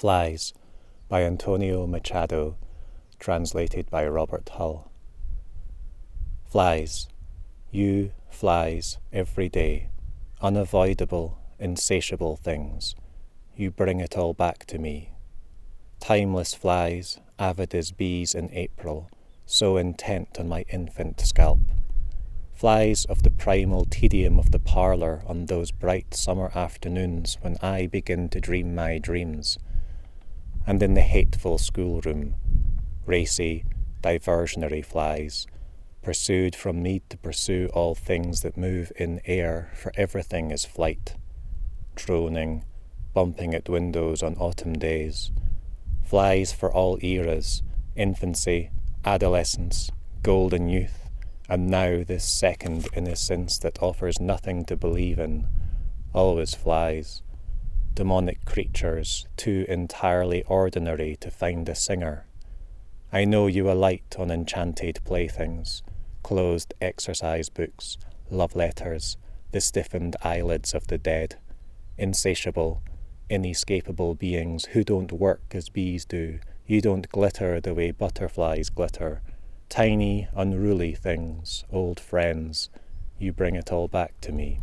Flies by Antonio Machado, translated by Robert Hull. Flies, you flies every day, unavoidable, insatiable things. You bring it all back to me. Timeless flies, avid as bees in April, so intent on my infant scalp. Flies of the primal tedium of the parlour on those bright summer afternoons when I begin to dream my dreams and in the hateful schoolroom, racy, diversionary flies, pursued from need to pursue all things that move in air, for everything is flight, droning, bumping at windows on autumn days, flies for all eras, infancy, adolescence, golden youth, and now this second innocence that offers nothing to believe in, always flies demonic creatures too entirely ordinary to find a singer. I know you alight on enchanted playthings, closed exercise books, love letters, the stiffened eyelids of the dead, insatiable, inescapable beings who don't work as bees do. You don't glitter the way butterflies glitter. Tiny, unruly things, old friends, you bring it all back to me.